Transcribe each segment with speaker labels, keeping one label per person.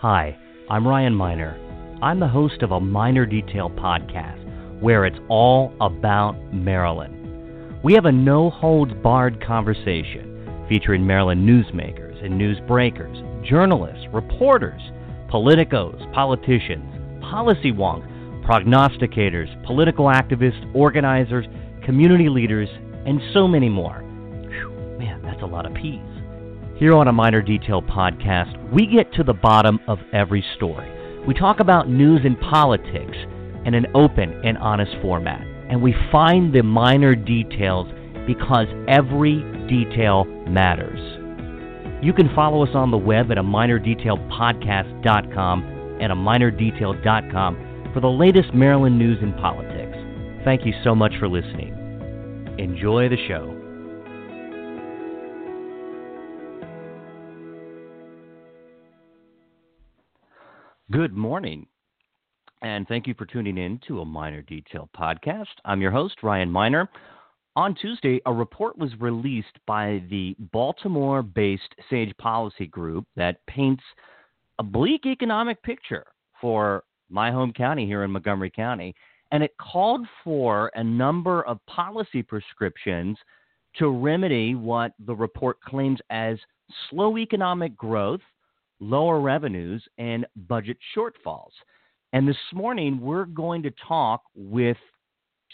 Speaker 1: Hi, I'm Ryan Miner. I'm the host of a Miner Detail podcast where it's all about Maryland. We have a no holds barred conversation featuring Maryland newsmakers and newsbreakers, journalists, reporters, politicos, politicians, policy wonks, prognosticators, political activists, organizers, community leaders, and so many more. Whew, man, that's a lot of P's. Here on a Miner Detail podcast, we get to the bottom of every story. We talk about news and politics in an open and honest format. And we find the minor details because every detail matters. You can follow us on the web at a minerdetailpodcast.com and a minerdetail.com for the latest Maryland news and politics. Thank you so much for listening. Enjoy the show. Good morning, and thank you for tuning in to a Miner Detail podcast. I'm your host, Ryan Miner. On Tuesday, a report was released by the Baltimore based Sage Policy Group that paints a bleak economic picture for my home county here in Montgomery County. And it called for a number of policy prescriptions to remedy what the report claims as slow economic growth lower revenues, and budget shortfalls. And this morning, we're going to talk with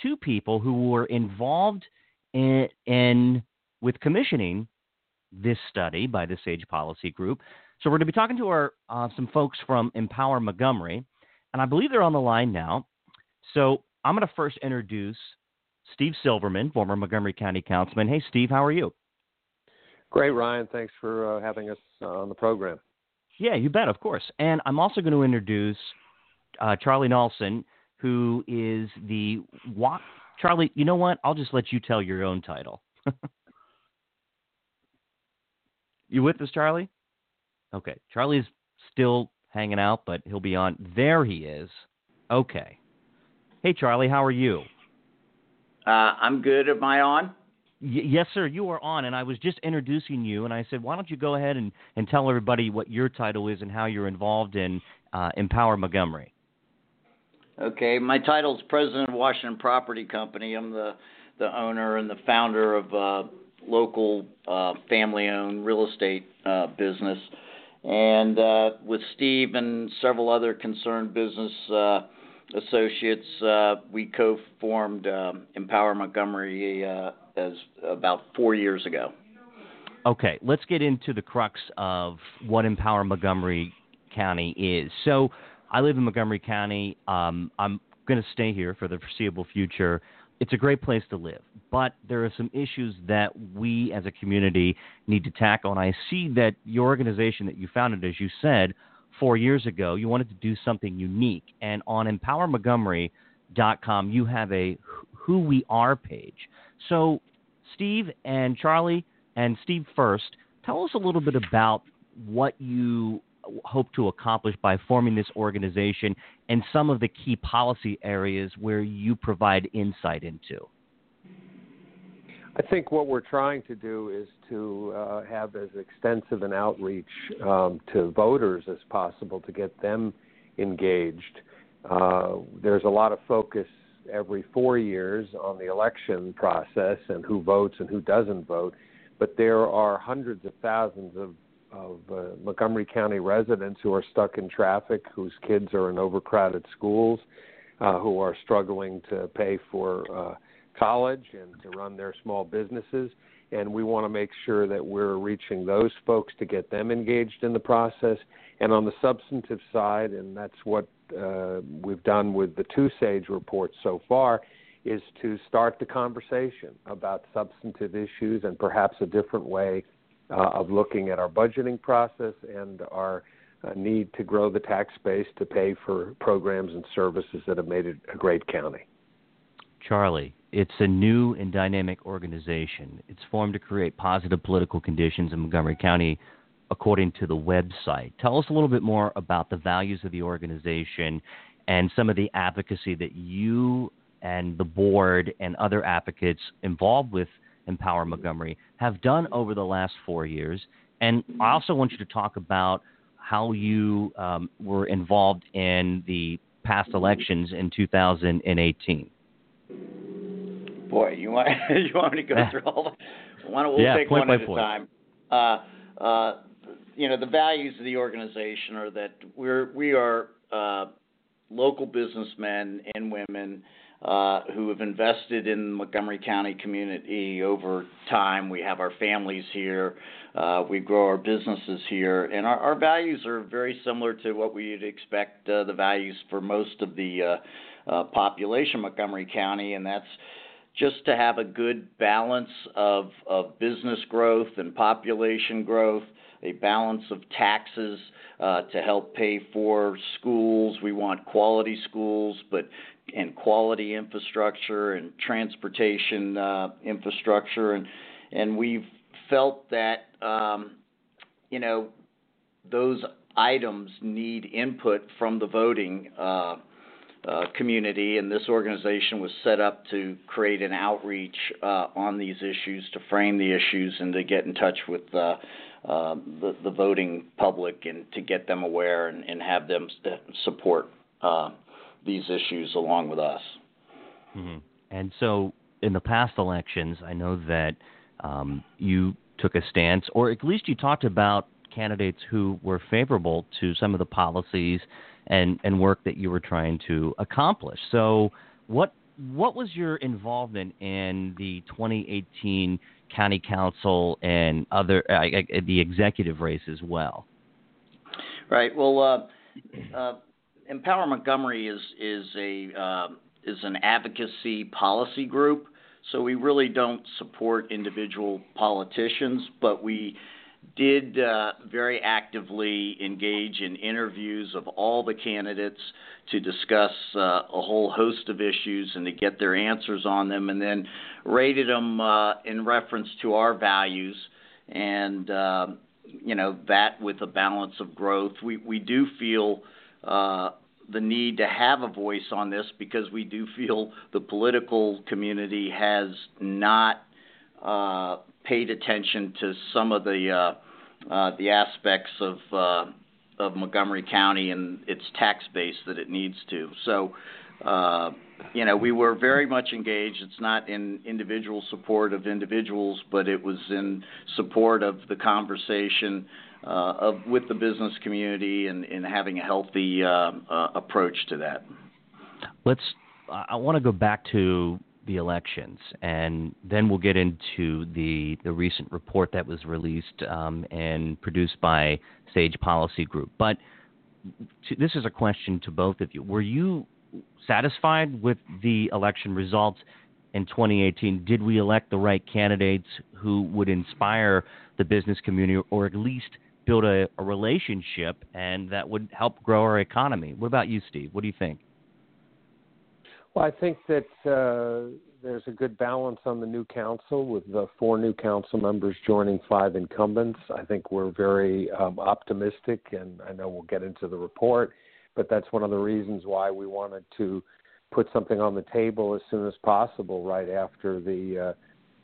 Speaker 1: two people who were involved in, in with commissioning this study by the Sage Policy Group. So we're going to be talking to our uh, some folks from Empower Montgomery, and I believe they're on the line now. So I'm going to first introduce Steve Silverman, former Montgomery County Councilman. Hey, Steve, how are you?
Speaker 2: Great, Ryan. Thanks for uh, having us uh, on the program.
Speaker 1: Yeah, you bet, of course. And I'm also going to introduce uh, Charlie Nulsen, who is the what? Charlie, you know what? I'll just let you tell your own title. you with us, Charlie? Okay. Charlie's still hanging out, but he'll be on. There he is. Okay. Hey, Charlie, how are you?
Speaker 3: Uh, I'm good. Am I on?
Speaker 1: Yes, sir, you are on, and I was just introducing you, and I said, why don't you go ahead and, and tell everybody what your title is and how you're involved in uh, Empower Montgomery.
Speaker 3: Okay, my title is President of Washington Property Company. I'm the the owner and the founder of a local uh, family-owned real estate uh, business, and uh, with Steve and several other concerned business uh, associates, uh, we co-formed um, Empower Montgomery uh, as about four years ago.
Speaker 1: Okay, let's get into the crux of what Empower Montgomery County is. So, I live in Montgomery County. Um, I'm going to stay here for the foreseeable future. It's a great place to live, but there are some issues that we as a community need to tackle. And I see that your organization that you founded, as you said, four years ago, you wanted to do something unique. And on empowermontgomery.com, you have a Who We Are page. So, Steve and Charlie, and Steve first, tell us a little bit about what you hope to accomplish by forming this organization and some of the key policy areas where you provide insight into.
Speaker 2: I think what we're trying to do is to uh, have as extensive an outreach um, to voters as possible to get them engaged. Uh, there's a lot of focus every four years on the election process and who votes and who doesn't vote, but there are hundreds of thousands of of uh, Montgomery County residents who are stuck in traffic, whose kids are in overcrowded schools, uh, who are struggling to pay for uh, college and to run their small businesses. And we want to make sure that we're reaching those folks to get them engaged in the process. And on the substantive side, and that's what uh, we've done with the two SAGE reports so far, is to start the conversation about substantive issues and perhaps a different way uh, of looking at our budgeting process and our uh, need to grow the tax base to pay for programs and services that have made it a great county.
Speaker 1: Charlie, it's a new and dynamic organization. It's formed to create positive political conditions in Montgomery County, according to the website. Tell us a little bit more about the values of the organization and some of the advocacy that you and the board and other advocates involved with Empower Montgomery have done over the last four years. And I also want you to talk about how you um, were involved in the past elections in 2018.
Speaker 3: Boy, you want you want me to go through all the? Why don't we
Speaker 1: yeah,
Speaker 3: take
Speaker 1: point
Speaker 3: one at
Speaker 1: point.
Speaker 3: a time? Uh, uh, you know, the values of the organization are that we're we are uh, local businessmen and women uh, who have invested in the Montgomery County community over time. We have our families here. Uh, we grow our businesses here, and our, our values are very similar to what we'd expect uh, the values for most of the uh, uh, population Montgomery County, and that's just to have a good balance of, of business growth and population growth, a balance of taxes uh, to help pay for schools. We want quality schools, but and quality infrastructure and transportation uh, infrastructure, and and we've felt that um, you know those items need input from the voting uh, uh, community, and this organization was set up to create an outreach uh, on these issues, to frame the issues, and to get in touch with uh, uh, the, the voting public and to get them aware and, and have them support uh, these issues along with us.
Speaker 1: Mm-hmm. And so, in the past elections, I know that um, you took a stance, or at least you talked about candidates who were favorable to some of the policies and, and work that you were trying to accomplish. So, what what was your involvement in the 2018 county council and other uh, the executive race as well?
Speaker 3: Right. Well, uh, uh, Empower Montgomery is is a uh, is an advocacy policy group. So we really don't support individual politicians, but we did uh, very actively engage in interviews of all the candidates to discuss uh, a whole host of issues and to get their answers on them, and then rated them uh, in reference to our values and uh, you know that with a balance of growth. We we do feel uh, the need to have a voice on this because we do feel the political community has not uh, paid attention to some of the uh, the aspects of uh, of Montgomery County and its tax base that it needs to. So, uh, you know, we were very much engaged. It's not in individual support of individuals, but it was in support of the conversation uh, of with the business community and, and having a healthy uh, uh, approach to that.
Speaker 1: Let's. I want to go back to the elections, and then we'll get into the the recent report that was released um, and produced by Sage Policy Group. But to, this is a question to both of you. Were you satisfied with the election results in 2018? Did we elect the right candidates who would inspire the business community, or at least build a, a relationship, and that would help grow our economy? What about you, Steve? What do you think?
Speaker 2: Well, I think that uh, there's a good balance on the new council with the four new council members joining five incumbents. I think we're very um, optimistic, and I know we'll get into the report, but that's one of the reasons why we wanted to put something on the table as soon as possible, right after the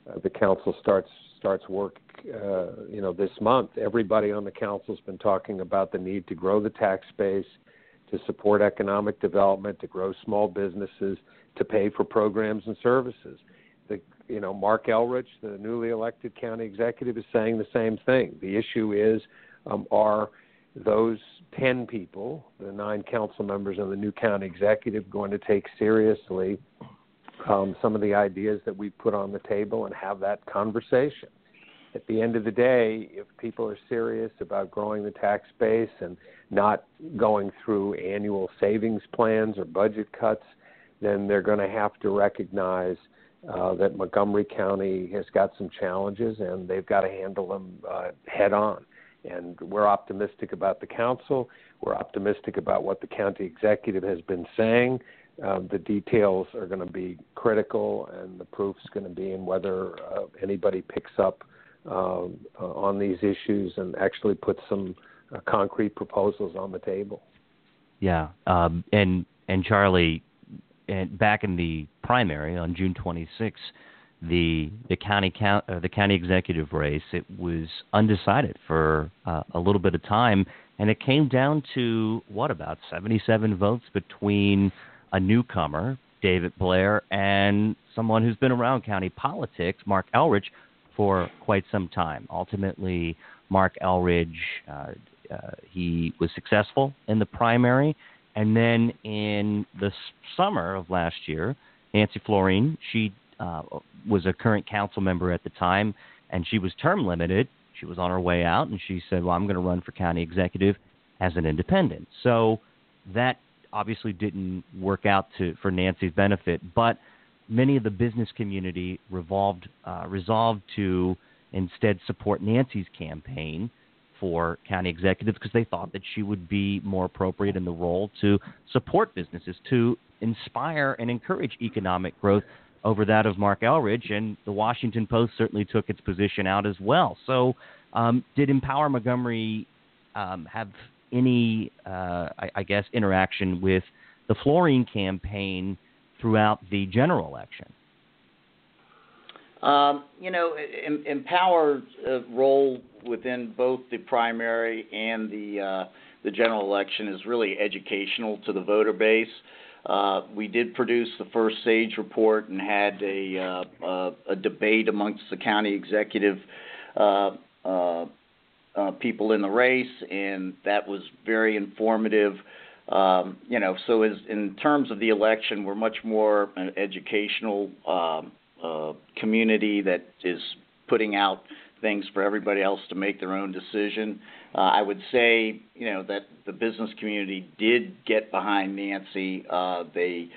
Speaker 2: uh, the council starts starts work. Uh, you know, this month, everybody on the council's been talking about the need to grow the tax base to support economic development, to grow small businesses, to pay for programs and services. The, you know, Marc Elrich, the newly elected county executive, is saying the same thing. The issue is, um, are those 10 people, the nine council members and the new county executive, going to take seriously um, some of the ideas that we put on the table and have that conversation? At the end of the day, if people are serious about growing the tax base and not going through annual savings plans or budget cuts, then they're going to have to recognize uh, that Montgomery County has got some challenges and they've got to handle them uh, head on. And we're optimistic about the council. We're optimistic about what the county executive has been saying. Uh, the details are going to be critical, and the proof's going to be in whether uh, anybody picks up uh, on these issues and actually put some uh, concrete proposals on the table.
Speaker 1: Yeah, um, and and Charlie, and back in the primary on June 26th, the the county uh, the county executive race it was undecided for uh, a little bit of time, and it came down to what about 77 votes between a newcomer, David Blair, and someone who's been around county politics, Marc Elrich, for quite some time. Ultimately, Marc Elrich, uh, uh, he was successful in the primary, and then in the summer of last year, Nancy Floreen, she uh, was a current council member at the time, and she was term limited. She was on her way out, and she said, "Well, I'm going to run for county executive as an independent." So that obviously didn't work out to for Nancy's benefit, but many of the business community revolved uh, resolved to instead support Nancy's campaign for county executives because they thought that she would be more appropriate in the role to support businesses, to inspire and encourage economic growth over that of Marc Elrich. And the Washington Post certainly took its position out as well. So, um, did Empower Montgomery um, have any, uh, I, I, guess, interaction with the Floreen campaign throughout the general election?
Speaker 3: Um, you know, Empower's uh, role within both the primary and the uh, the general election is really educational to the voter base. Uh, we did produce the first SAGE report and had a, uh, a debate amongst the county executive uh, uh, people in the race, and that was very informative. Um, you know, so as in terms of the election, we're much more an educational um, uh, community that is putting out things for everybody else to make their own decision. Uh, I would say, you know, that the business community did get behind Nancy. Uh, they,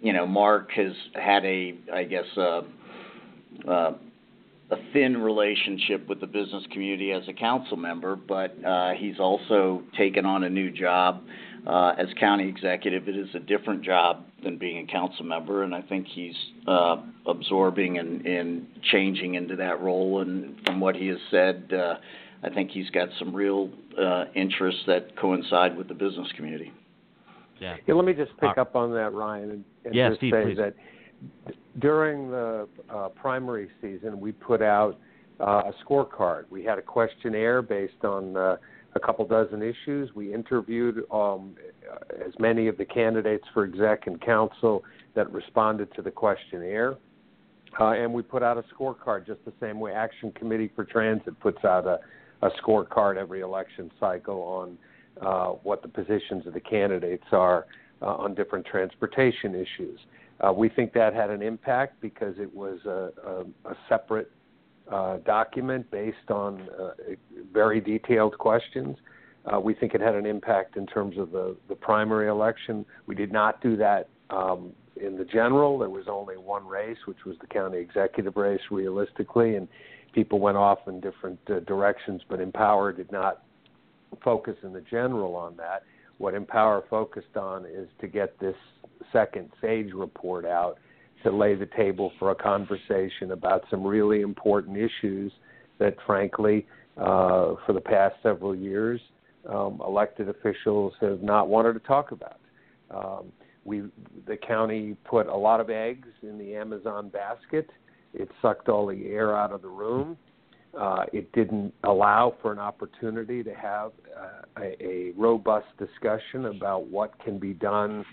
Speaker 3: you know, Marc has had a, I guess, a thin relationship with the business community as a council member, but uh, he's also taken on a new job uh, as county executive. It is a different job than being a council member, and I think he's uh, absorbing and, and changing into that role. And from what he has said, uh, I think he's got some real uh, interests that coincide with the business community.
Speaker 2: Yeah. yeah let me just pick uh, up on that, Ryan, and, and
Speaker 1: yeah,
Speaker 2: just
Speaker 1: Steve,
Speaker 2: say
Speaker 1: please.
Speaker 2: that during the uh, primary season, we put out uh, a scorecard. We had a questionnaire based on uh, a couple dozen issues. We interviewed um, as many of the candidates for exec and council that responded to the questionnaire. Uh, and we put out a scorecard just the same way Action Committee for Transit puts out a, a scorecard every election cycle on uh, what the positions of the candidates are uh, on different transportation issues. Uh, we think that had an impact because it was a, a, a separate uh, document based on uh, very detailed questions. Uh, we think it had an impact in terms of the, the primary election. We did not do that um, in the general. There was only one race, which was the county executive race, realistically, and people went off in different uh, directions, but Empower did not focus in the general on that. What Empower focused on is to get this second SAGE report out to lay the table for a conversation about some really important issues that, frankly, uh, for the past several years, um, elected officials have not wanted to talk about. Um, we, the county put a lot of eggs in the Amazon basket. It sucked all the air out of the room. Uh, it didn't allow for an opportunity to have uh, a, a robust discussion about what can be done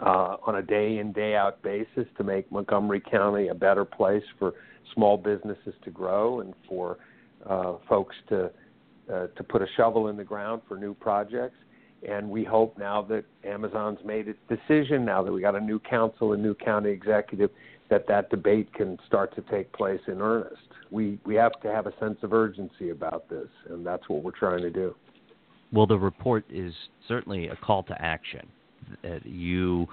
Speaker 2: uh, on a day in day out basis to make Montgomery County a better place for small businesses to grow and for uh, folks to uh, to put a shovel in the ground for new projects. And we hope now that Amazon's made its decision, now that we got a new council, a new county executive, that that debate can start to take place in earnest. We we have to have a sense of urgency about this, and that's what we're trying to do.
Speaker 1: Well, the report is certainly a call to action uh, you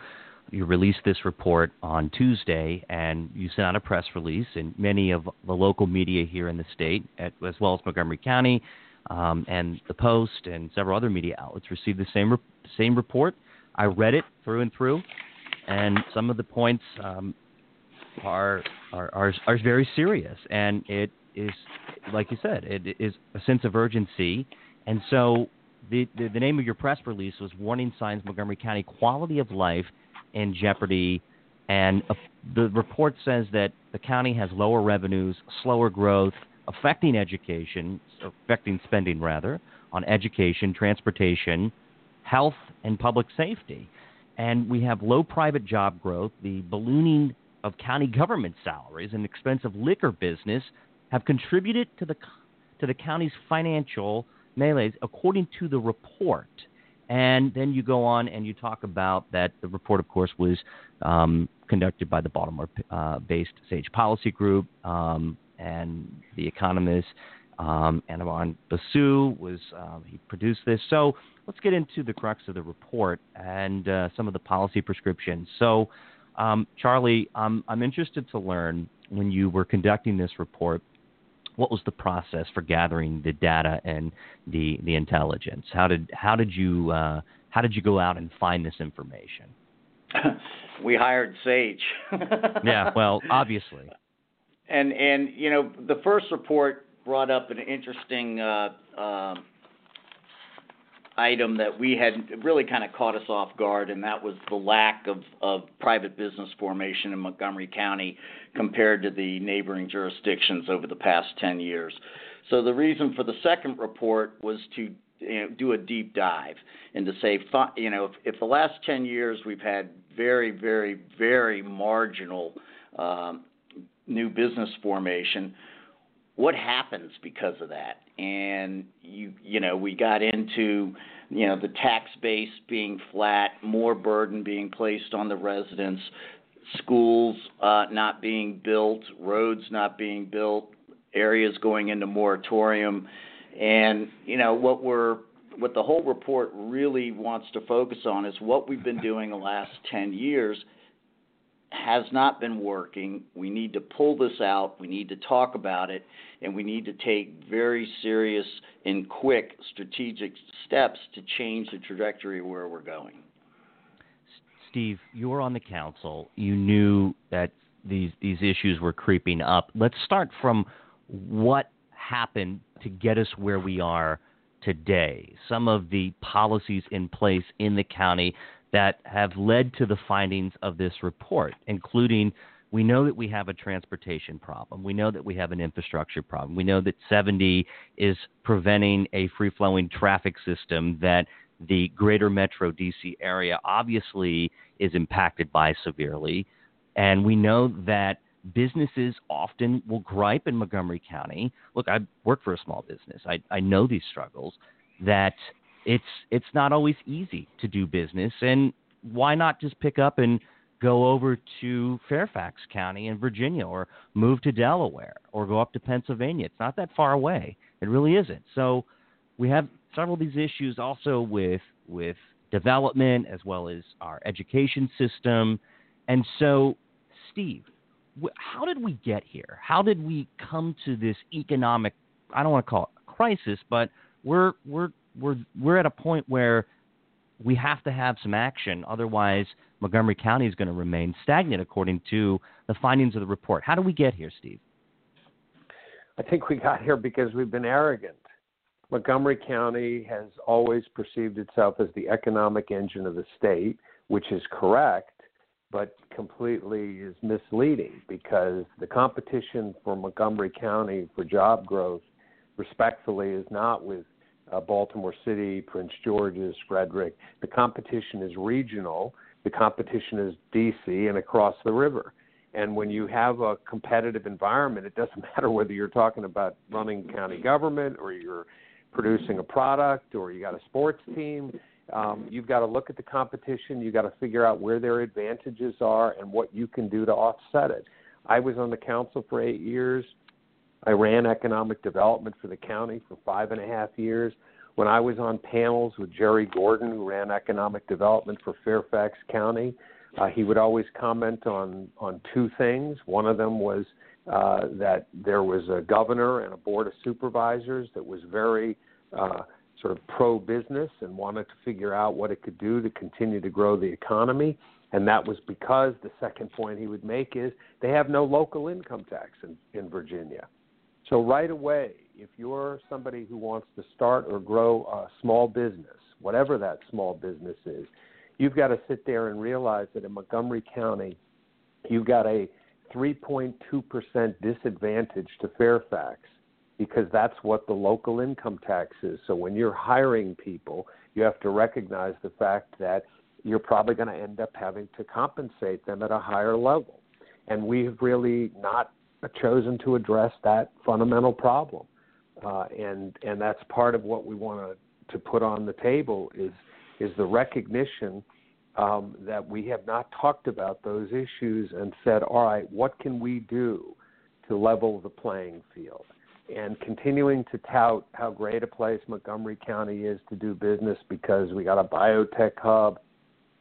Speaker 1: you released this report on Tuesday, and you sent out a press release, and many of the local media here in the state, at, as well as Montgomery County, um, and the Post, and several other media outlets, received the same re- same report. I read it through and through, and some of the points um, are, are are are very serious, and it is, like you said, it is a sense of urgency, and so the, the, the name of your press release was Warning Signs Montgomery County Quality of Life in Jeopardy. And uh, the report says that the county has lower revenues, slower growth, affecting education, affecting spending rather, on education, transportation, health, and public safety. And we have low private job growth, the ballooning of county government salaries, and expensive liquor business have contributed to the to the county's financial malaise, according to the report. And then you go on and you talk about that the report, of course, was um, conducted by the Baltimore uh, based Sage Policy Group um, and The Economist. Um, Basu was um, he produced this. So let's get into the crux of the report and uh, some of the policy prescriptions. So, um, Charlie, I'm interested to learn when you were conducting this report, what was the process for gathering the data and the the intelligence? How did how did you uh, how did you go out and find this information?
Speaker 3: we hired Sage.
Speaker 1: yeah, well, obviously.
Speaker 3: And and you know the first report brought up an interesting uh, uh, item that we had really kind of caught us off guard, and that was the lack of, of private business formation in Montgomery County compared to the neighboring jurisdictions over the past 10 years. So the reason for the second report was to you know, do a deep dive and to say, you know, if, the last 10 years we've had very, very, very marginal um, new business formation, what happens because of that? And you you know we got into you know the tax base being flat, more burden being placed on the residents, schools uh, not being built, roads not being built, areas going into moratorium, and you know what we're what the whole report really wants to focus on is what we've been doing the last 10 years has not been working. We need to pull this out. We need to talk about it. And we need to take very serious and quick strategic steps to change the trajectory of where we're going.
Speaker 1: Steve, you were on the council. You knew that these these issues were creeping up. Let's start from what happened to get us where we are today. Some of the policies in place in the county that have led to the findings of this report, including we know that we have a transportation problem. We know that we have an infrastructure problem. We know that 70 is preventing a free flowing traffic system that the greater metro DC area obviously is impacted by severely. And we know that businesses often will gripe in Montgomery County. Look, I work for a small business, I, I know these struggles that it's it's not always easy to do business and why not just pick up and go over to Fairfax County in Virginia or move to Delaware or go up to Pennsylvania. It's not that far away. It really isn't. So we have several of these issues also with with development as well as our education system. And so Steve, how did we get here? How did we come to this economic I don't want to call it crisis, but we're we're we're we're at a point where we have to have some action. Otherwise, Montgomery County is going to remain stagnant, according to the findings of the report. How do we get here, Steve?
Speaker 2: I think we got here because we've been arrogant. Montgomery County has always perceived itself as the economic engine of the state, which is correct, but completely is misleading because the competition for Montgomery County for job growth, respectfully, is not with uh, Baltimore City, Prince George's, Frederick. The competition is regional. The competition is DC and across the river. And when you have a competitive environment, it doesn't matter whether you're talking about running county government or you're producing a product or you got a sports team. Um, you've got to look at the competition. You've got to figure out where their advantages are and what you can do to offset it. I was on the council for eight years. I ran economic development for the county for five and a half years. When I was on panels with Jerry Gordon, who ran economic development for Fairfax County, uh, he would always comment on on two things. One of them was uh, that there was a governor and a board of supervisors that was very uh, sort of pro business and wanted to figure out what it could do to continue to grow the economy. And that was because the second point he would make is they have no local income tax in, in Virginia. So, right away, if you're somebody who wants to start or grow a small business, whatever that small business is, you've got to sit there and realize that in Montgomery County, you've got a 3.2% disadvantage to Fairfax because that's what the local income tax is. So when you're hiring people, you have to recognize the fact that you're probably going to end up having to compensate them at a higher level. And we've really not chosen to address that fundamental problem. Uh, and and that's part of what we want to to put on the table is is the recognition um, that we have not talked about those issues and said, all right, what can we do to level the playing field? And continuing to tout how great a place Montgomery County is to do business because we got a biotech hub,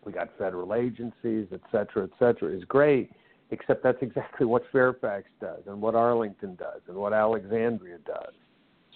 Speaker 2: we got federal agencies, et cetera, et cetera, is great. Except that's exactly what Fairfax does, and what Arlington does, and what Alexandria does.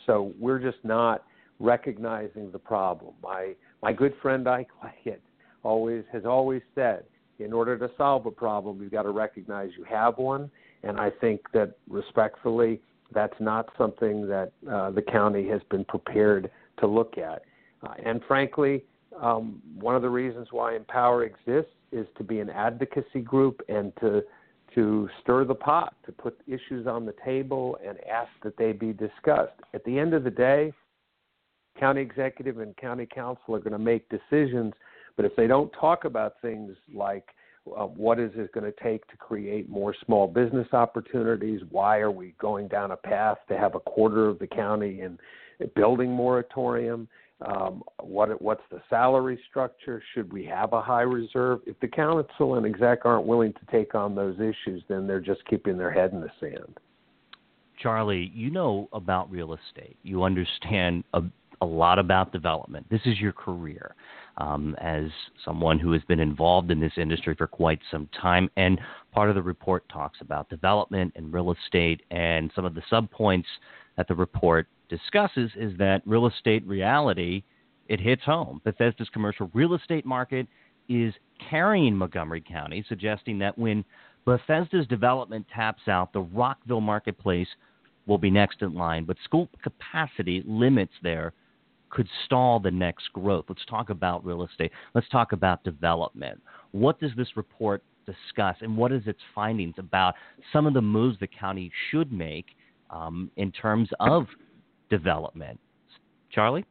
Speaker 2: So we're just not recognizing the problem. My my good friend Ike Leggett always has always said, in order to solve a problem, you've got to recognize you have one. And I think that respectfully, that's not something that uh, the county has been prepared to look at. Uh, and frankly, um, one of the reasons why Empower exists is to be an advocacy group and to to stir the pot, to put issues on the table and ask that they be discussed. At the end of the day, county executive and county council are going to make decisions, but if they don't talk about things like uh, what is it going to take to create more small business opportunities? Why are we going down a path to have a quarter of the county in building moratorium? Um, what what's the salary structure? Should we have a high reserve? If the council and exec aren't willing to take on those issues, then they're just keeping their head in the sand.
Speaker 1: Charlie, you know about real estate. You understand a, a lot about development. This is your career um, as someone who has been involved in this industry for quite some time. And part of the report talks about development and real estate, and some of the subpoints that the report discusses is that real estate reality it hits home. Bethesda's commercial real estate market is carrying Montgomery County, suggesting that when Bethesda's development taps out, the Rockville marketplace will be next in line, but school capacity limits there could stall the next growth. Let's talk about real estate. Let's talk about development. What does this report discuss, and what is its findings about some of the moves the county should make um, in terms of development. Charlie?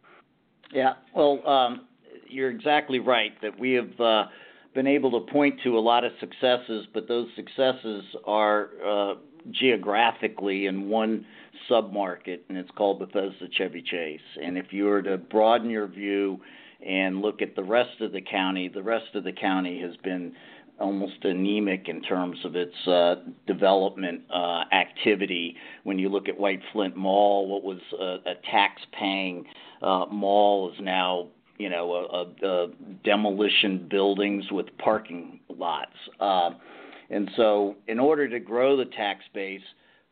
Speaker 3: Yeah, well, um, you're exactly right that we have uh, been able to point to a lot of successes, but those successes are uh, geographically in one submarket, and it's called Bethesda Chevy Chase. And if you were to broaden your view and look at the rest of the county, the rest of the county has been almost anemic in terms of its uh, development uh, activity. When you look at White Flint Mall, what was a, a tax-paying uh, mall is now you know a, a, a demolition buildings with parking lots. Uh, and so, in order to grow the tax base,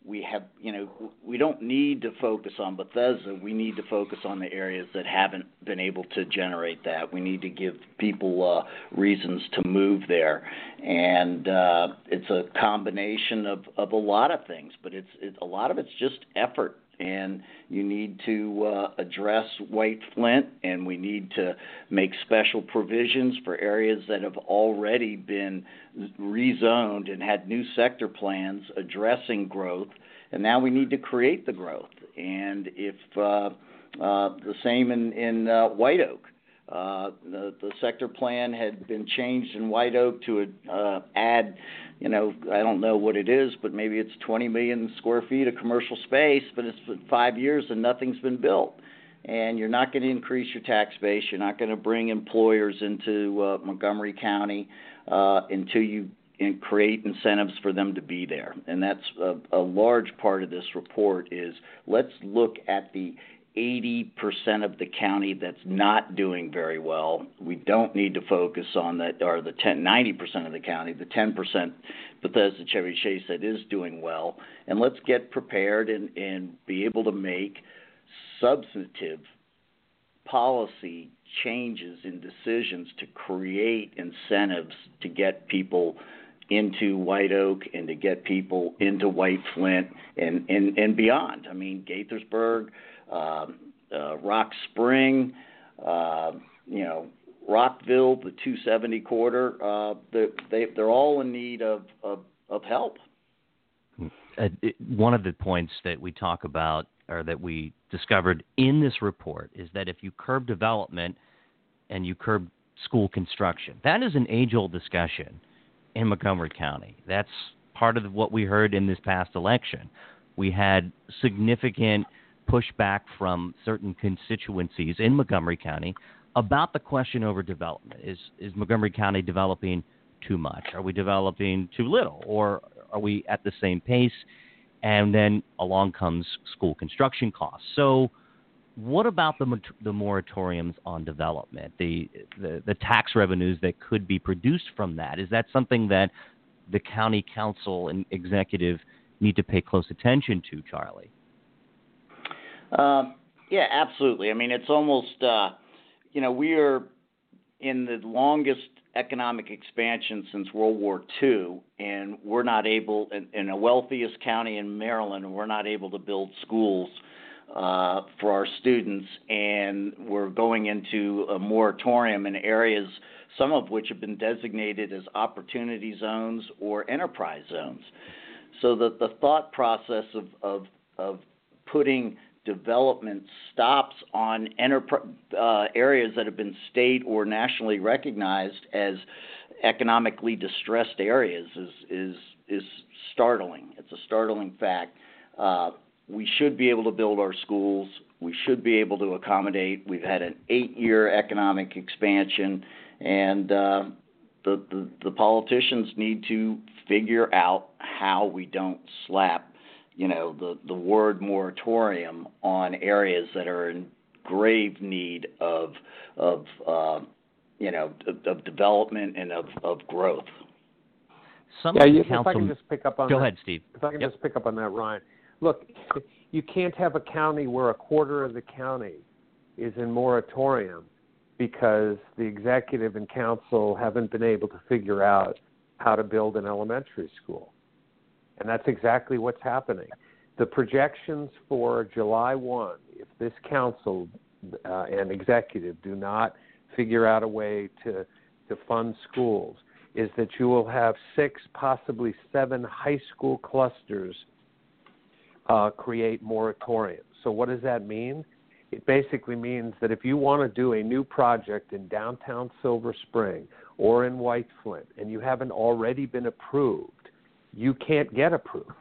Speaker 3: we have, you know, we don't need to focus on Bethesda. We need to focus on the areas that haven't been able to generate that. We need to give people uh, reasons to move there, and uh, it's a combination of of a lot of things. But it's it, a lot of it's just effort and you need to uh, address White Flint, and we need to make special provisions for areas that have already been rezoned and had new sector plans addressing growth, and now we need to create the growth. And if uh, uh, the same in in uh, White Oak, the sector plan had been changed in White Oak to uh, add you know, I don't know what it is, but maybe it's 20 million square feet of commercial space, but it's been five years and nothing's been built. And you're not going to increase your tax base. You're not going to bring employers into uh, Montgomery County uh, until you create incentives for them to be there. And that's a large part of this report is let's look at the 80% of the county that's not doing very well. We don't need to focus on that, or the 10, 90% of the county, the 10% Bethesda Chevy Chase that is doing well. And let's get prepared and, and be able to make substantive policy changes and decisions to create incentives to get people into White Oak and to get people into White Flint and, and, and beyond. I mean, Gaithersburg – Rock Spring, uh, you know, Rockville, the 270 corridor. Uh, they, they they're all in need of of, help.
Speaker 1: uh, one of the points that we talk about or that we discovered in this report is that if you curb development and you curb school construction, that is an age-old discussion in Montgomery County. That's part of what we heard in this past election. We had significant pushback from certain constituencies in Montgomery County about the question over development. Is is Montgomery County developing too much? Are we developing too little? Or are we at the same pace? And then along comes school construction costs. So, what about the the moratoriums on development, the, the the tax revenues that could be produced from that? Is that something that the county council and executive need to pay close attention to, Charlie?
Speaker 3: Um, yeah, absolutely. I mean, it's almost, uh, you know, we are in the longest economic expansion since World War II, and we're not able, in, the wealthiest county in Maryland, we're not able to build schools uh, for our students, and we're going into a moratorium in areas, some of which have been designated as opportunity zones or enterprise zones. So that the thought process of putting development stops on uh, areas that have been state or nationally recognized as economically distressed areas is is is startling. It's a startling fact. Uh, we should be able to build our schools. We should be able to accommodate. We've had an eight-year economic expansion, and uh, the, the the politicians need to figure out how we don't slap you know the the word moratorium on areas that are in grave need of of uh, you know of, of, development and of, of growth.
Speaker 1: Some
Speaker 2: yeah,
Speaker 1: council...
Speaker 2: if I can just pick up on
Speaker 1: go
Speaker 2: that,
Speaker 1: ahead, Steve.
Speaker 2: If I can
Speaker 1: yep.
Speaker 2: just pick up on that, Ryan. Look, you can't have a county where a quarter of the county is in moratorium because the executive and council haven't been able to figure out how to build an elementary school. And that's exactly what's happening. The projections for July 1, if this council uh, and executive do not figure out a way to, to fund schools, is that you will have six, possibly seven high school clusters uh, create moratoriums. So, what does that mean? It basically means that if you want to do a new project in downtown Silver Spring or in White Flint and you haven't already been approved, you can't get approved.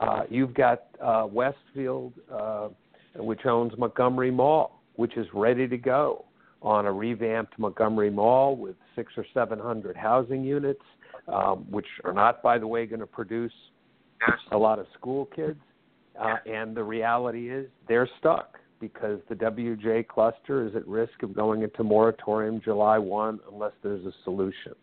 Speaker 2: Uh, you've got uh, Westfield, uh, which owns Montgomery Mall, which is ready to go on a revamped Montgomery Mall with six or seven hundred housing units, um, which are not, by the way, going to produce a lot of school kids. Uh, and the reality is they're stuck because the WJ cluster is at risk of going into moratorium July 1 unless there's a solution.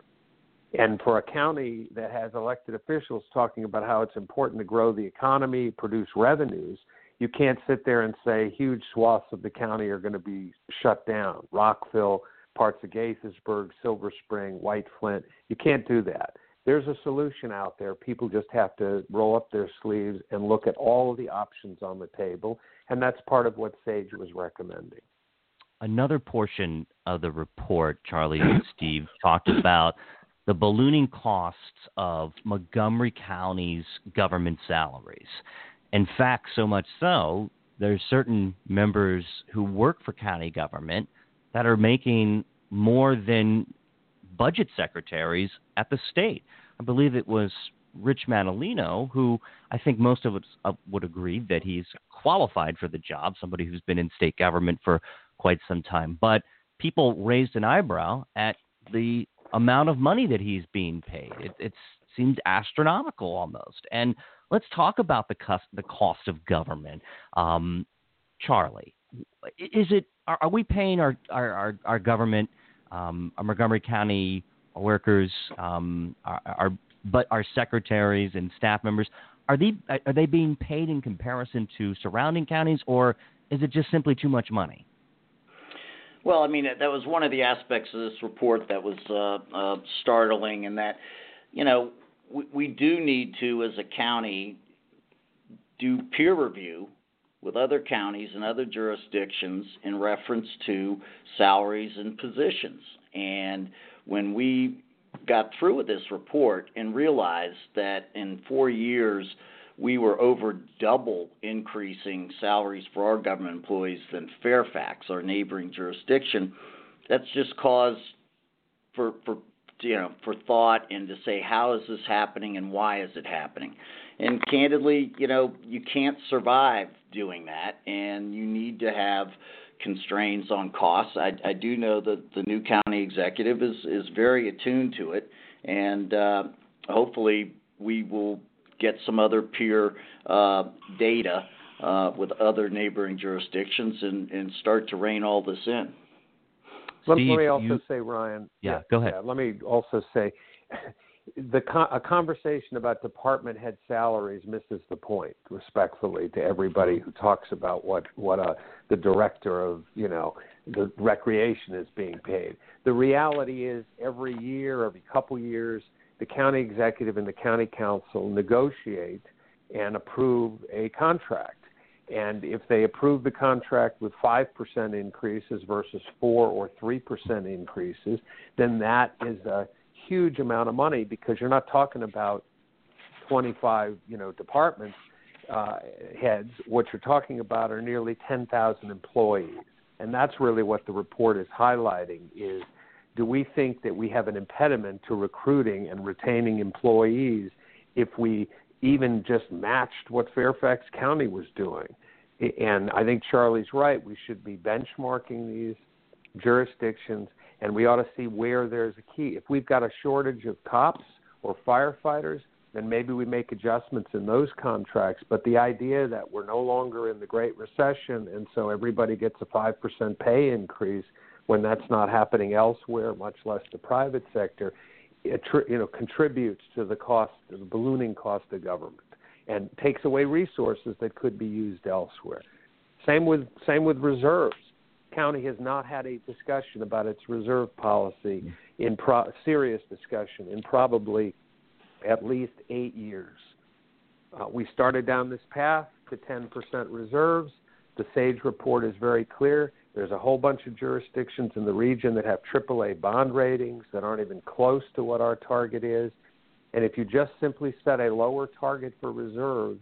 Speaker 2: And for a county that has elected officials talking about how it's important to grow the economy, produce revenues, you can't sit there and say huge swaths of the county are going to be shut down. Rockville, parts of Gaithersburg, Silver Spring, White Flint. You can't do that. There's a solution out there. People just have to roll up their sleeves and look at all of the options on the table. And that's part of what SAGE was recommending.
Speaker 1: Another portion of the report, Charlie and Steve, talked about the ballooning costs of Montgomery County's government salaries. In fact, so much so, there's certain members who work for county government that are making more than budget secretaries at the state. I believe it was Rich Madaleno, who I think most of us uh, would agree that he's qualified for the job, somebody who's been in state government for quite some time. But people raised an eyebrow at the amount of money that he's being paid. It, it seems astronomical almost. And let's talk about the cost, the cost of government. Um, Charlie, is it are, are we paying our our, our, our government, um, our Montgomery County workers, um, our, our but our secretaries and staff members are they are they being paid in comparison to surrounding counties, or is it just simply too much money?
Speaker 3: Well, I mean, that was one of the aspects of this report that was uh, uh, startling, in that, you know, we, we do need to, as a county, do peer review with other counties and other jurisdictions in reference to salaries and positions. And when we got through with this report and realized that in four years we were over double increasing salaries for our government employees than Fairfax, our neighboring jurisdiction. That's just cause for for you know for thought and to say how is this happening and why is it happening. And candidly, you know, you can't survive doing that, and you need to have constraints on costs. I, I do know that the new county executive is is very attuned to it, and uh, hopefully we will get some other peer uh, data uh, with other neighboring jurisdictions and, and start to rein all this in.
Speaker 2: Let, let me also
Speaker 1: you,
Speaker 2: say, Ryan.
Speaker 1: Yeah,
Speaker 2: yeah,
Speaker 1: go ahead.
Speaker 2: Yeah, let me also say, the a conversation about department head salaries misses the point. Respectfully to everybody who talks about what what a the director of you know the recreation is being paid. The reality is, every year, every couple years, the county executive and the county council negotiate and approve a contract. And if they approve the contract with 5% increases versus 4 or 3% increases, then that is a huge amount of money because you're not talking about 25, you know, departments uh, heads. What you're talking about are nearly 10,000 employees. And that's really what the report is highlighting is do we think that we have an impediment to recruiting and retaining employees if we even just matched what Fairfax County was doing? And I think Charlie's right. We should be benchmarking these jurisdictions, and we ought to see where there's a key. If we've got a shortage of cops or firefighters, then maybe we make adjustments in those contracts. But the idea that we're no longer in the Great Recession and so everybody gets a 5% pay increase when that's not happening elsewhere, much less the private sector, it you know contributes to the cost, the ballooning cost of government, and takes away resources that could be used elsewhere. Same with same with reserves. County has not had a discussion about its reserve policy in pro- serious discussion in probably at least eight years. Uh, we started down this path to 10% reserves. The SAGE report is very clear. There's a whole bunch of jurisdictions in the region that have AAA bond ratings that aren't even close to what our target is. And if you just simply set a lower target for reserves,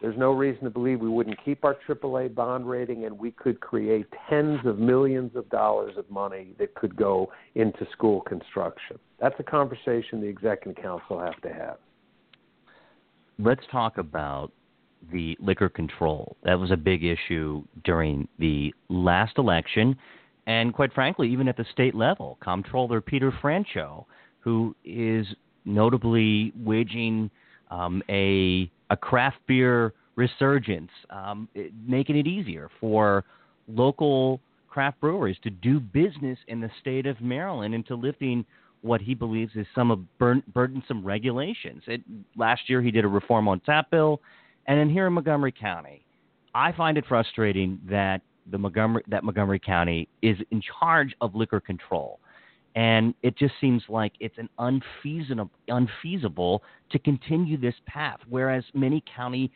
Speaker 2: there's no reason to believe we wouldn't keep our AAA bond rating and we could create tens of millions of dollars of money that could go into school construction. That's a conversation the executive council have to have.
Speaker 1: Let's talk about the liquor control. That was a big issue during the last election, and quite frankly, even at the state level. Comptroller Peter Franchot, who is notably waging um, a a craft beer resurgence, um, it, making it easier for local craft breweries to do business in the state of Maryland into lifting what he believes is some of bur- burdensome regulations. It, last year, he did a reform on tap bill. And then here in Montgomery County, I find it frustrating that the Montgomery that Montgomery County is in charge of liquor control. And it just seems like it's an unfeasible unfeasible to continue this path. Whereas many county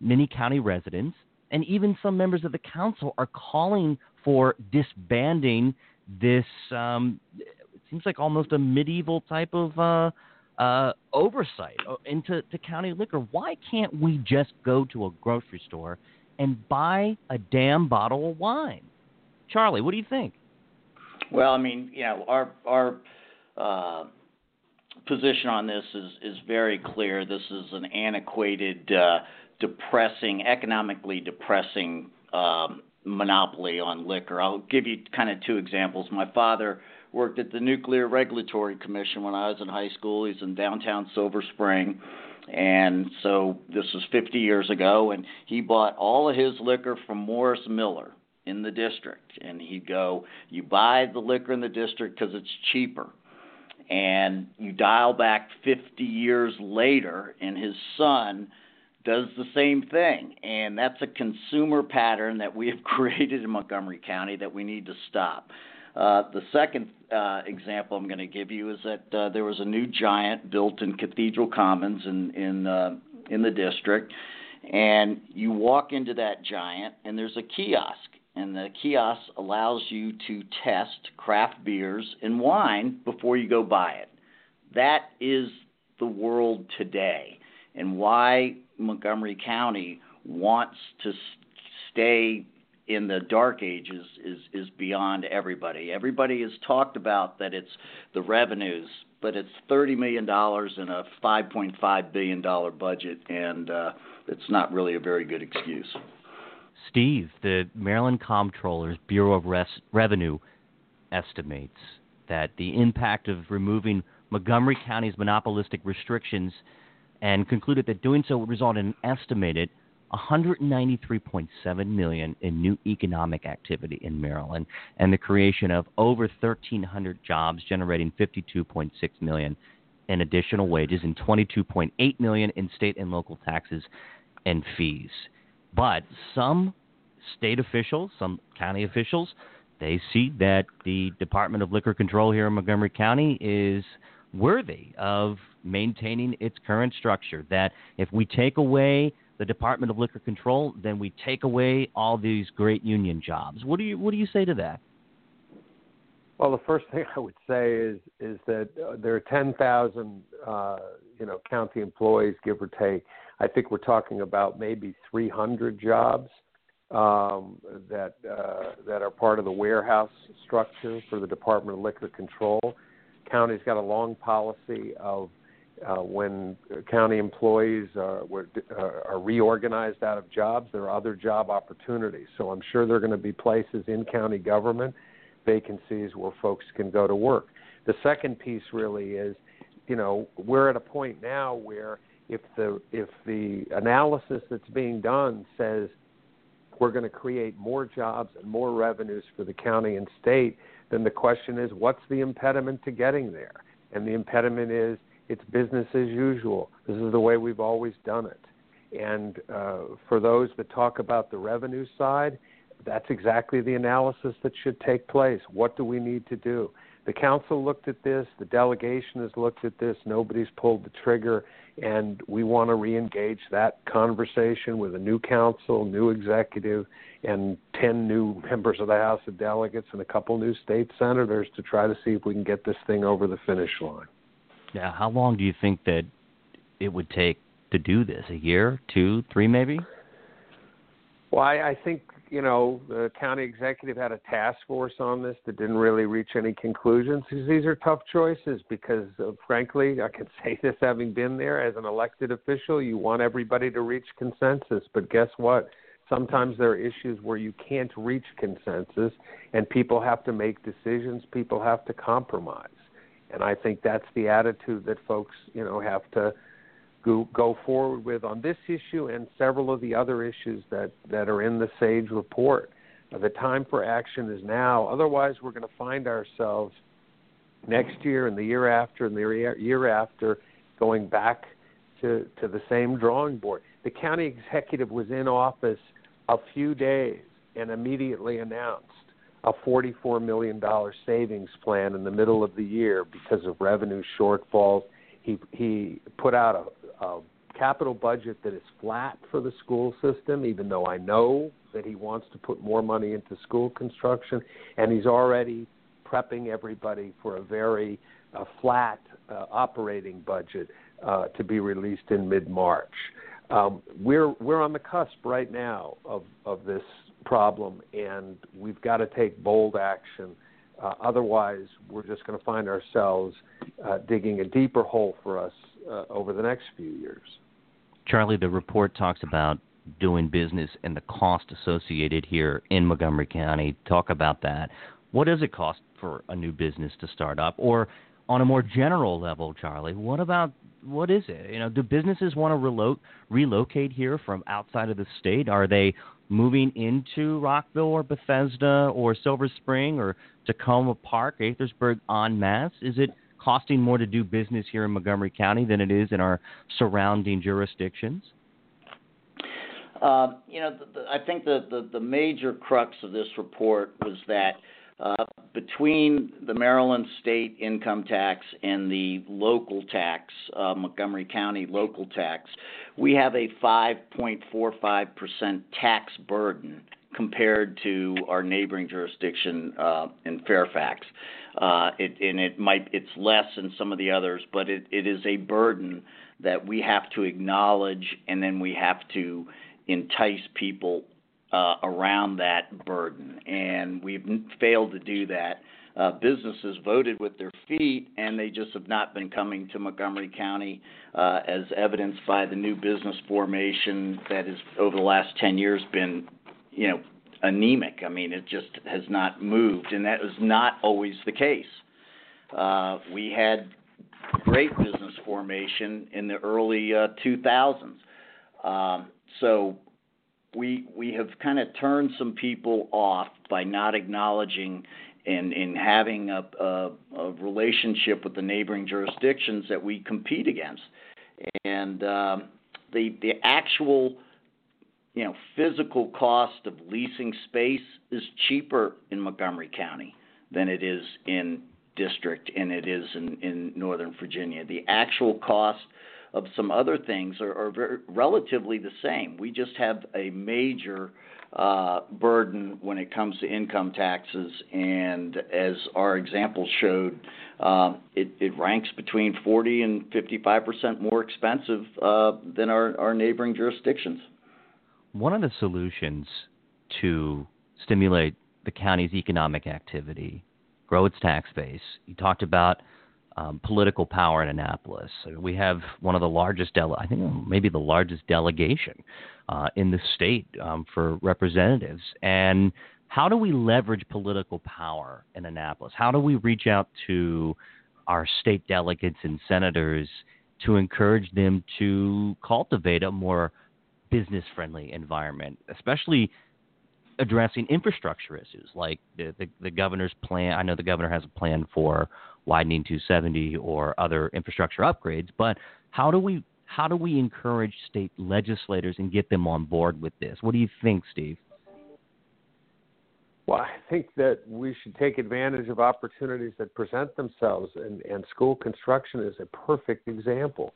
Speaker 1: many county residents and even some members of the council are calling for disbanding this um, it seems like almost a medieval type of uh, uh, oversight uh, into to county liquor. Why can't we just go to a grocery store and buy a damn bottle of wine? Charlie, what do you think?
Speaker 3: Well, I mean, you know, our our uh, position on this is is very clear. This is an antiquated, uh, depressing, economically depressing um, monopoly on liquor. I'll give you kind of two examples. My father worked at the Nuclear Regulatory Commission when I was in high school. He's in downtown Silver Spring. And so this was 50 years ago, and he bought all of his liquor from Morris Miller in the district. And he'd go, You buy the liquor in the district because it's cheaper. And you dial back 50 years later, and his son does the same thing. And that's a consumer pattern that we have created in Montgomery County that we need to stop. Uh, the second uh, example I'm going to give you is that uh, there was a new giant built in Cathedral Commons in in uh, in the district, and you walk into that giant, and there's a kiosk, and the kiosk allows you to test craft beers and wine before you go buy it. that is the world today, and why Montgomery County wants to stay in the dark ages is is beyond everybody. Everybody has talked about that it's the revenues, but it's thirty million dollars in a five point five billion dollar budget, and uh, it's not really a very good excuse.
Speaker 1: Steve, the Maryland Comptroller's Bureau of Res- Revenue estimates that the impact of removing Montgomery County's monopolistic restrictions and concluded that doing so would result in an estimated 193.7 million in new economic activity in Maryland and the creation of over 1300 jobs generating 52.6 million in additional wages and 22.8 million in state and local taxes and fees. But some state officials, some county officials, they see that the Department of Liquor Control here in Montgomery County is worthy of maintaining its current structure. That if we take away the Department of Liquor Control, then we take away all these great union jobs. What do you what do you say to that?
Speaker 2: Well, the first thing I would say is is that uh, there are 10,000 uh, you know county employees, give or take. I think we're talking about maybe 300 jobs um, that uh, that are part of the warehouse structure for the Department of Liquor Control. County's got a long policy of uh, when county employees are, were, uh, are reorganized out of jobs, there are other job opportunities. So I'm sure there are going to be places in county government, vacancies where folks can go to work. The second piece really is, you know, we're at a point now where if the if the analysis that's being done says we're going to create more jobs and more revenues for the county and state, then the question is, what's the impediment to getting there? And the impediment is it's business as usual. This is the way we've always done it. And uh, for those that talk about the revenue side, that's exactly the analysis that should take place. What do we need to do? The council looked at this, the delegation has looked at this, nobody's pulled the trigger, and we want to re engage that conversation with a new council, new executive, and 10 new members of the House of Delegates and a couple new state senators to try to see if we can get this thing over the finish line.
Speaker 1: Now, how long do you think that it would take to do this? A year, two, three, maybe?
Speaker 2: Well, I, I think you know the county executive had a task force on this that didn't really reach any conclusions. Because these are tough choices because, uh, frankly, I can say this having been there as an elected official. You want everybody to reach consensus, but guess what? Sometimes there are issues where you can't reach consensus, and people have to make decisions. People have to compromise and I think that's the attitude that folks, you know, have to go, go forward with on this issue and several of the other issues that that are in the Sage report. the time for action is now. Otherwise, we're going to find ourselves next year and the year after and the year after going back to to the same drawing board. The county executive was in office a few days and immediately announced a $44 million savings plan in the middle of the year because of revenue shortfalls. He he put out a, a capital budget that is flat for the school system, even though I know that he wants to put more money into school construction, and he's already prepping everybody for a very uh, flat uh, operating budget uh, to be released in mid March. Um, we're we're on the cusp right now of of this problem, and we've got to take bold action. Uh, otherwise, we're just going to find ourselves uh, digging a deeper hole for us uh, over the next few years.
Speaker 1: Charlie, the report talks about doing business and the cost associated here in Montgomery County. Talk about that. What does it cost for a new business to start up? Or on a more general level, Charlie, what about what is it? You know, do businesses want to relo- relocate here from outside of the state? Are they moving into Rockville or Bethesda or Silver Spring or Takoma Park, Gaithersburg en masse? Is it costing more to do business here in Montgomery County than it is in our surrounding jurisdictions?
Speaker 3: Uh, you know, the, the, I think the, the, the major crux of this report was that between the Maryland state income tax and the local tax, uh, Montgomery County local tax, we have a 5.45% tax burden compared to our neighboring jurisdiction uh, in Fairfax. uh, it's less than some of the others, but it is a burden that we have to acknowledge, and then we have to entice people uh, around that burden, and we've failed to do that. Uh, businesses voted with their feet, and they just have not been coming to Montgomery County, uh, as evidenced by the new business formation that has over the last 10 years been, you know, anemic. I mean, it just has not moved, and that was not always the case. Uh, we had great business formation in the early uh, 2000s. Um, so we we have kind of turned some people off by not acknowledging and in having a, a, a, relationship with the neighboring jurisdictions that we compete against, and um, the the actual you know physical cost of leasing space is cheaper in Montgomery County than it is in district and it is in, in Northern Virginia. The actual cost of some other things are, are very, relatively the same. We just have a major uh, burden when it comes to income taxes, and as our example showed, uh, it, it, ranks between 40 and 55 percent more expensive uh, than our, our neighboring jurisdictions.
Speaker 1: One of the solutions to stimulate the county's economic activity, grow its tax base, you talked about um, political power in Annapolis. We have one of the largest, dele- I think maybe the largest delegation uh, in the state um, for representatives. And how do we leverage political power in Annapolis? How do we reach out to our state delegates and senators to encourage them to cultivate a more business friendly environment, especially addressing infrastructure issues like the, the, the governor's plan. I know the governor has a plan for widening 270 or other infrastructure upgrades. But how do we how do we encourage state legislators and get them on board with this? What do you think, Steve?
Speaker 2: Well, I think that we should take advantage of opportunities that present themselves, and, and school construction is a perfect example.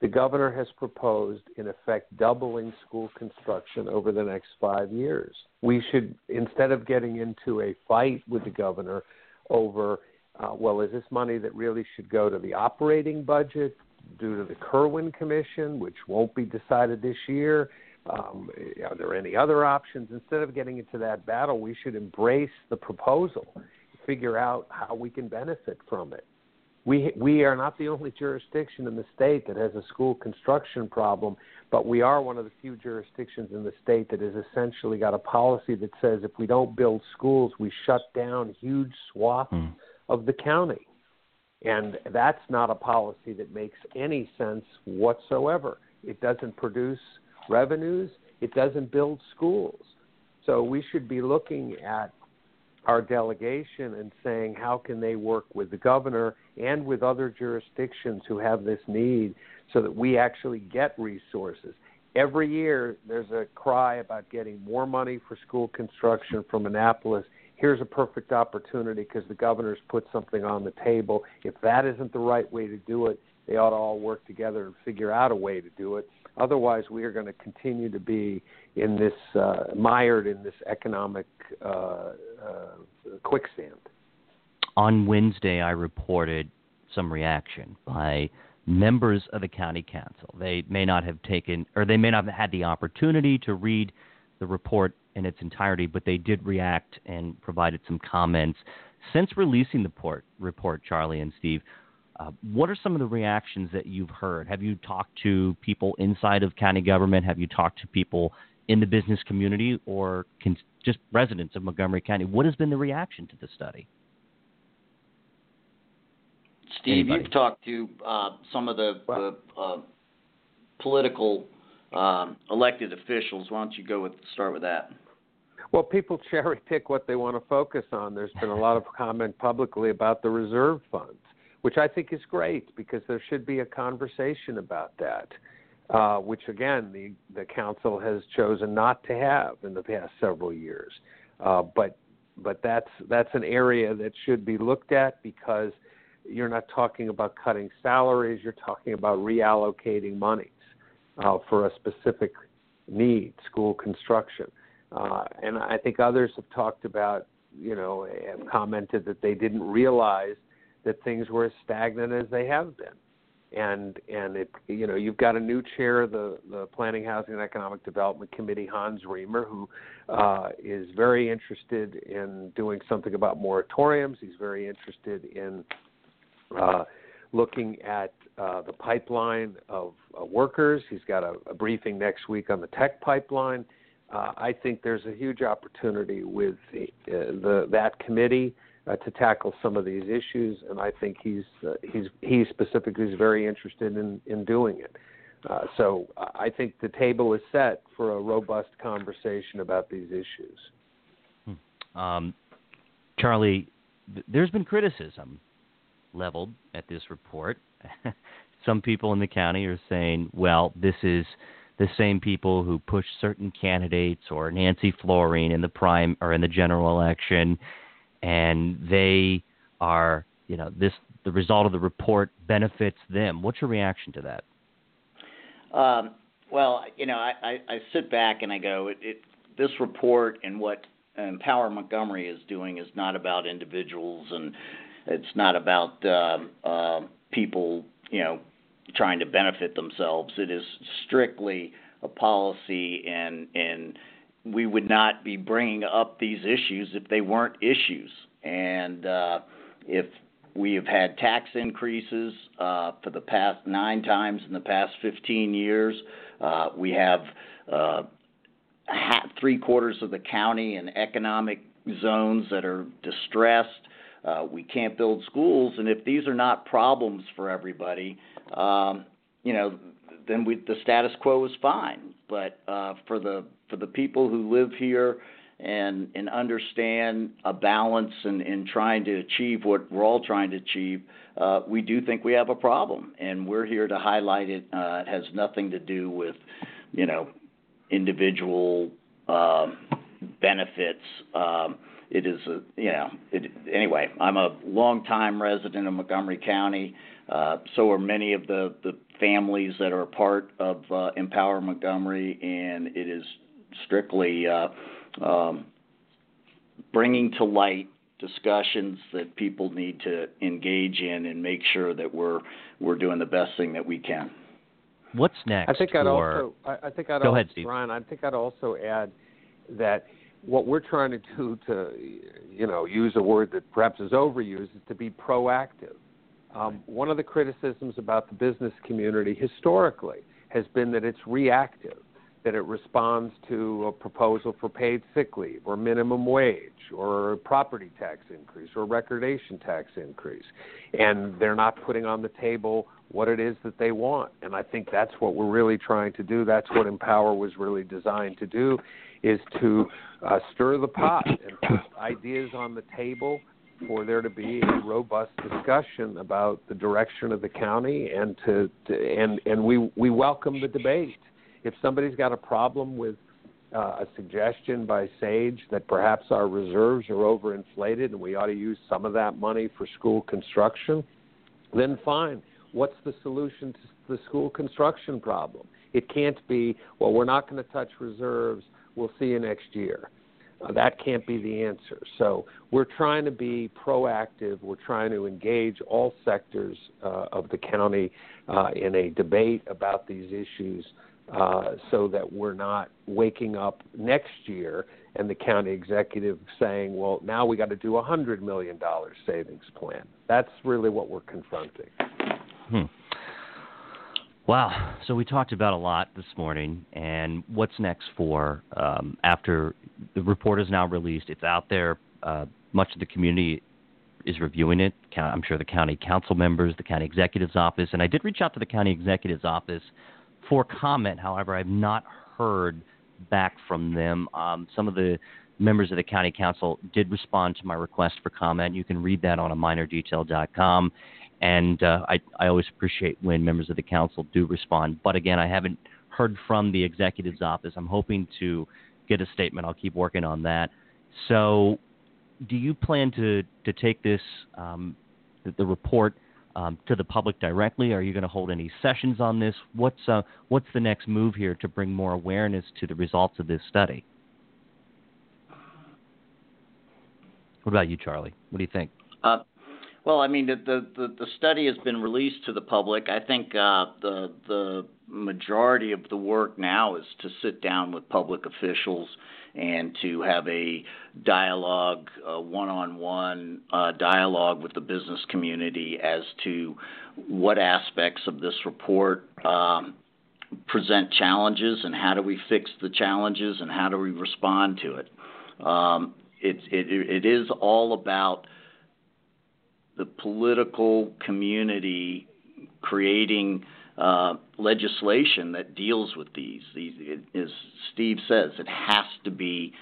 Speaker 2: The governor has proposed, in effect, doubling school construction over the next five years. We should, instead of getting into a fight with the governor over uh, well, is this money that really should go to the operating budget due to the Kirwan Commission, which won't be decided this year? Um, are there any other options? Instead of getting into that battle, we should embrace the proposal, figure out how we can benefit from it. We we are not the only jurisdiction in the state that has a school construction problem, but we are one of the few jurisdictions in the state that has essentially got a policy that says if we don't build schools, we shut down huge swaths mm of the county. And that's not a policy that makes any sense whatsoever. It doesn't produce revenues, it doesn't build schools. So we should be looking at our delegation and saying how can they work with the governor and with other jurisdictions who have this need so that we actually get resources. Every year there's a cry about getting more money for school construction from Annapolis here's a perfect opportunity because the governor's put something on the table. If that isn't the right way to do it, they ought to all work together and figure out a way to do it. Otherwise, we are going to continue to be in this uh, mired in this economic uh, uh, quicksand.
Speaker 1: On Wednesday, I reported some reaction by members of the county council. They may not have taken, or they may not have had the opportunity to read the report in its entirety, but they did react and provided some comments. Since releasing the port, report, Charlie and Steve, uh, what are some of the reactions that you've heard? Have you talked to people inside of county government? Have you talked to people in the business community or can, just residents of Montgomery County? What has been the reaction to the study?
Speaker 3: Steve, Anybody? you've talked to uh, some of the, the uh, political um, elected officials. Why don't you go with start with that?
Speaker 2: Well, people cherry pick what they want to focus on. There's been a lot of comment publicly about the reserve funds, which I think is great because there should be a conversation about that. Uh, which again, the the council has chosen not to have in the past several years. Uh, but but that's that's an area that should be looked at because you're not talking about cutting salaries. You're talking about reallocating money uh, for a specific need, school construction. Uh, and I think others have talked about you know, have commented that they didn't realize that things were as stagnant as they have been and and it you know you've got a new chair of the the Planning, Housing, and Economic Development Committee, Hans Riemer, who uh, is very interested in doing something about moratoriums. He's very interested in uh, looking at uh, the pipeline of uh, workers. He's got a, a briefing next week on the tech pipeline. Uh, I think there's a huge opportunity with the, uh, the that committee uh, to tackle some of these issues, and I think he's uh, he's he specifically is very interested in in doing it. Uh, so I think the table is set for a robust conversation about these issues.
Speaker 1: Hmm. Um, Charlie, th- there's been criticism leveled at this report. Some people in the county are saying, well, this is the same people who pushed certain candidates or Nancy Floreen in the prime or in the general election and they are, you know, this the result of the report benefits them. What's your reaction to that?
Speaker 3: Um, well, you know, I, I, I sit back and I go, it, it, this report and what Empower Montgomery is doing is not about individuals and it's not about um, uh, people, you know, trying to benefit themselves. It is strictly a policy and and we would not be bringing up these issues if they weren't issues. And uh, if we have had tax increases uh, for the past nine times in the past 15 years, uh, we have uh, three quarters of the county in economic zones that are distressed. Uh, we can't build schools, and if these are not problems for everybody, um, you know, then we, the status quo is fine. But uh, for the for the people who live here and and understand a balance and in, in trying to achieve what we're all trying to achieve, uh, we do think we have a problem, and we're here to highlight it. Uh, it has nothing to do with, you know, individual uh, benefits. Um, it is a you know it, anyway. I'm a longtime resident of Montgomery County. Uh, so are many of the the families that are part of uh, Empower Montgomery, and it is strictly uh, um, bringing to light discussions that people need to engage in and make sure that we're we're doing the best thing that we can.
Speaker 1: What's next?
Speaker 2: I think I'd
Speaker 1: for...
Speaker 2: also I, I think I'd
Speaker 1: Go
Speaker 2: also,
Speaker 1: ahead, Steve.
Speaker 2: Brian. I think I'd also add that what we're trying to do to you know use a word that perhaps is overused is to be proactive. Um, one of the criticisms about the business community historically has been that it's reactive that it responds to a proposal for paid sick leave or minimum wage or a property tax increase or a recordation tax increase. And they're not putting on the table what it is that they want. And I think that's what we're really trying to do. That's what Empower was really designed to do is to uh, stir the pot and put ideas on the table for there to be a robust discussion about the direction of the county and to, to and and we we welcome the debate if somebody's got a problem with uh, a suggestion by Sage that perhaps our reserves are overinflated and we ought to use some of that money for school construction, then fine. What's the solution to the school construction problem? It can't be, well, we're not going to touch reserves. We'll see you next year. Uh, that can't be the answer. So we're trying to be proactive. We're trying to engage all sectors uh, of the county uh, in a debate about these issues uh, so that we're not waking up next year and the county executive saying, well, now we got to do a $100 million savings plan. That's really what we're confronting.
Speaker 1: Hmm. Wow. So we talked about a lot this morning, and what's next for um, after the report is now released? It's out there. Uh, much of the community is reviewing it. I'm sure the county council members, the county executive's office, and I did reach out to the county executive's office for comment. However, I've not heard back from them. Um, some of the members of the county council did respond to my request for comment. You can read that on a minerdetail.com. And uh, I, I always appreciate when members of the council do respond. But again, I haven't heard from the executive's office. I'm hoping to get a statement. I'll keep working on that. So, do you plan to, to take this, um, the, the report, um, to the public directly? Are you going to hold any sessions on this? What's uh, what's the next move here to bring more awareness to the results of this study? What about you, Charlie? What do you think?
Speaker 3: Uh, well, I mean, the, study has been released to the public. I think uh, the the majority of the work now is to sit down with public officials and to have a dialogue, one on one dialogue with the business community as to what aspects of this report um, present challenges and how do we fix the challenges and how do we respond to it. Um, it is all about the political community creating uh, legislation that deals with these. These, it, as Steve says, it has to be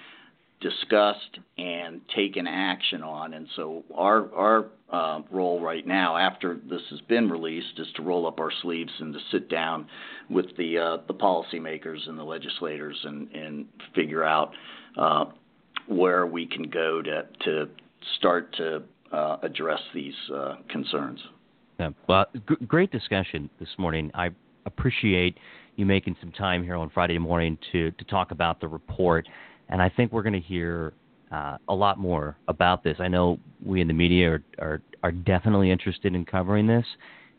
Speaker 3: discussed and taken action on. And so our our uh, role right now, after this has been released, is to roll up our sleeves and to sit down with the uh, the policymakers and the legislators and and figure out uh, where we can go to to start to address these uh, concerns.
Speaker 1: Yeah, well, g- great discussion this morning. I appreciate you making some time here on Friday morning to to talk about the report, and I think we're going to hear uh, a lot more about this. I know we in the media are are, are definitely interested in covering this,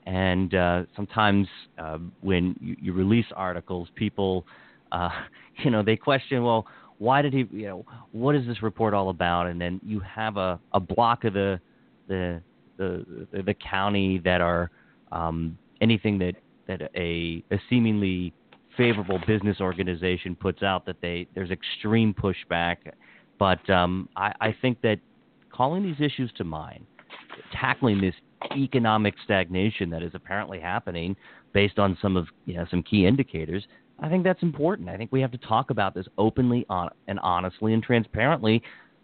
Speaker 1: and uh, sometimes uh, when you, you, release articles, people, uh, you know, they question, well, why did he, you know, what is this report all about? And then you have a, a block of the the the the county that are um, anything that that a, a seemingly favorable business organization puts out that they there's extreme pushback. But um, I, I think that calling these issues to mind, tackling this economic stagnation that is apparently happening based on some of you know some key indicators, I think that's important. I think we have to talk about this openly on, and honestly and transparently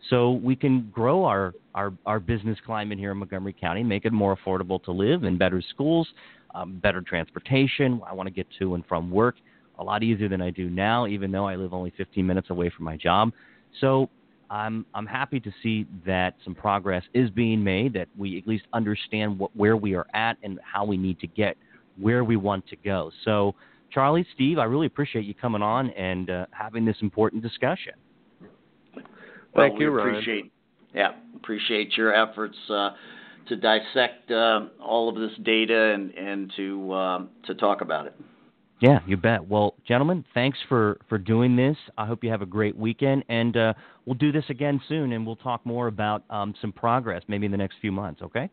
Speaker 1: so we can grow our, our, our business climate here in Montgomery County, make it more affordable to live and better schools, um, better transportation. I want to get to and from work a lot easier than I do now, even though I live only 15 minutes away from my job. So I'm I'm happy to see that some progress is being made, that we at least understand what, where we are at and how we need to get where we want to go. So, Charlie, Steve, I really appreciate you coming on and uh, having this important discussion.
Speaker 3: Well,
Speaker 2: Thank you,
Speaker 3: we appreciate,
Speaker 2: Ryan.
Speaker 3: Yeah, appreciate your efforts uh, to dissect uh, all of this data and and to um, to talk about it.
Speaker 1: Yeah, you bet. Well, gentlemen, thanks for for doing this. I hope you have a great weekend, and uh, we'll do this again soon, and we'll talk more about um, some progress, maybe in the next few months. Okay.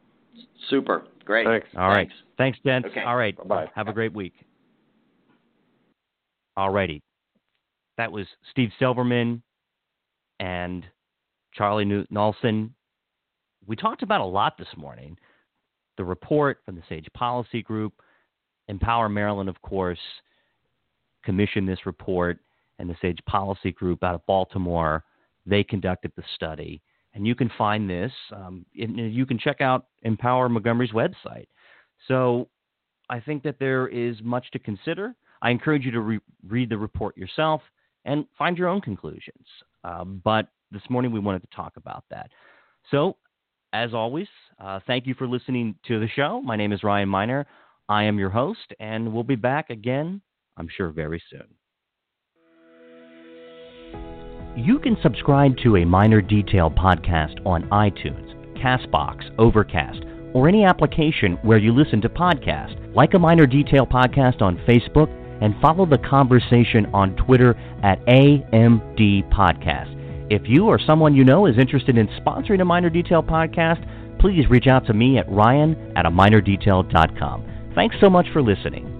Speaker 3: Super. Great.
Speaker 2: Thanks.
Speaker 1: All right. Thanks, gents.
Speaker 3: Okay.
Speaker 1: All right.
Speaker 2: Bye.
Speaker 1: Have a great week. Righty. That was Steve Silverman, and Charlie Nulsen We talked about a lot this morning. The report from the Sage Policy Group, Empower Maryland, of course, commissioned this report, and the Sage Policy Group out of Baltimore, they conducted the study. And you can find this, um, you can check out Empower Montgomery's website. So I think that there is much to consider. I encourage you to re- read the report yourself and find your own conclusions. Uh, but this morning we wanted to talk about that. So, as always, uh, thank you for listening to the show. My name is Ryan Miner. I am your host, and we'll be back again, I'm sure, very soon. You can subscribe to a Miner Detail podcast on iTunes, Castbox, Overcast, or any application where you listen to podcasts. Like a Miner Detail podcast on Facebook and follow the conversation on Twitter at AMD Podcast. If you or someone you know is interested in sponsoring a Miner Detail podcast, please reach out to me at ryan at a minerdetail.com. Thanks so much for listening.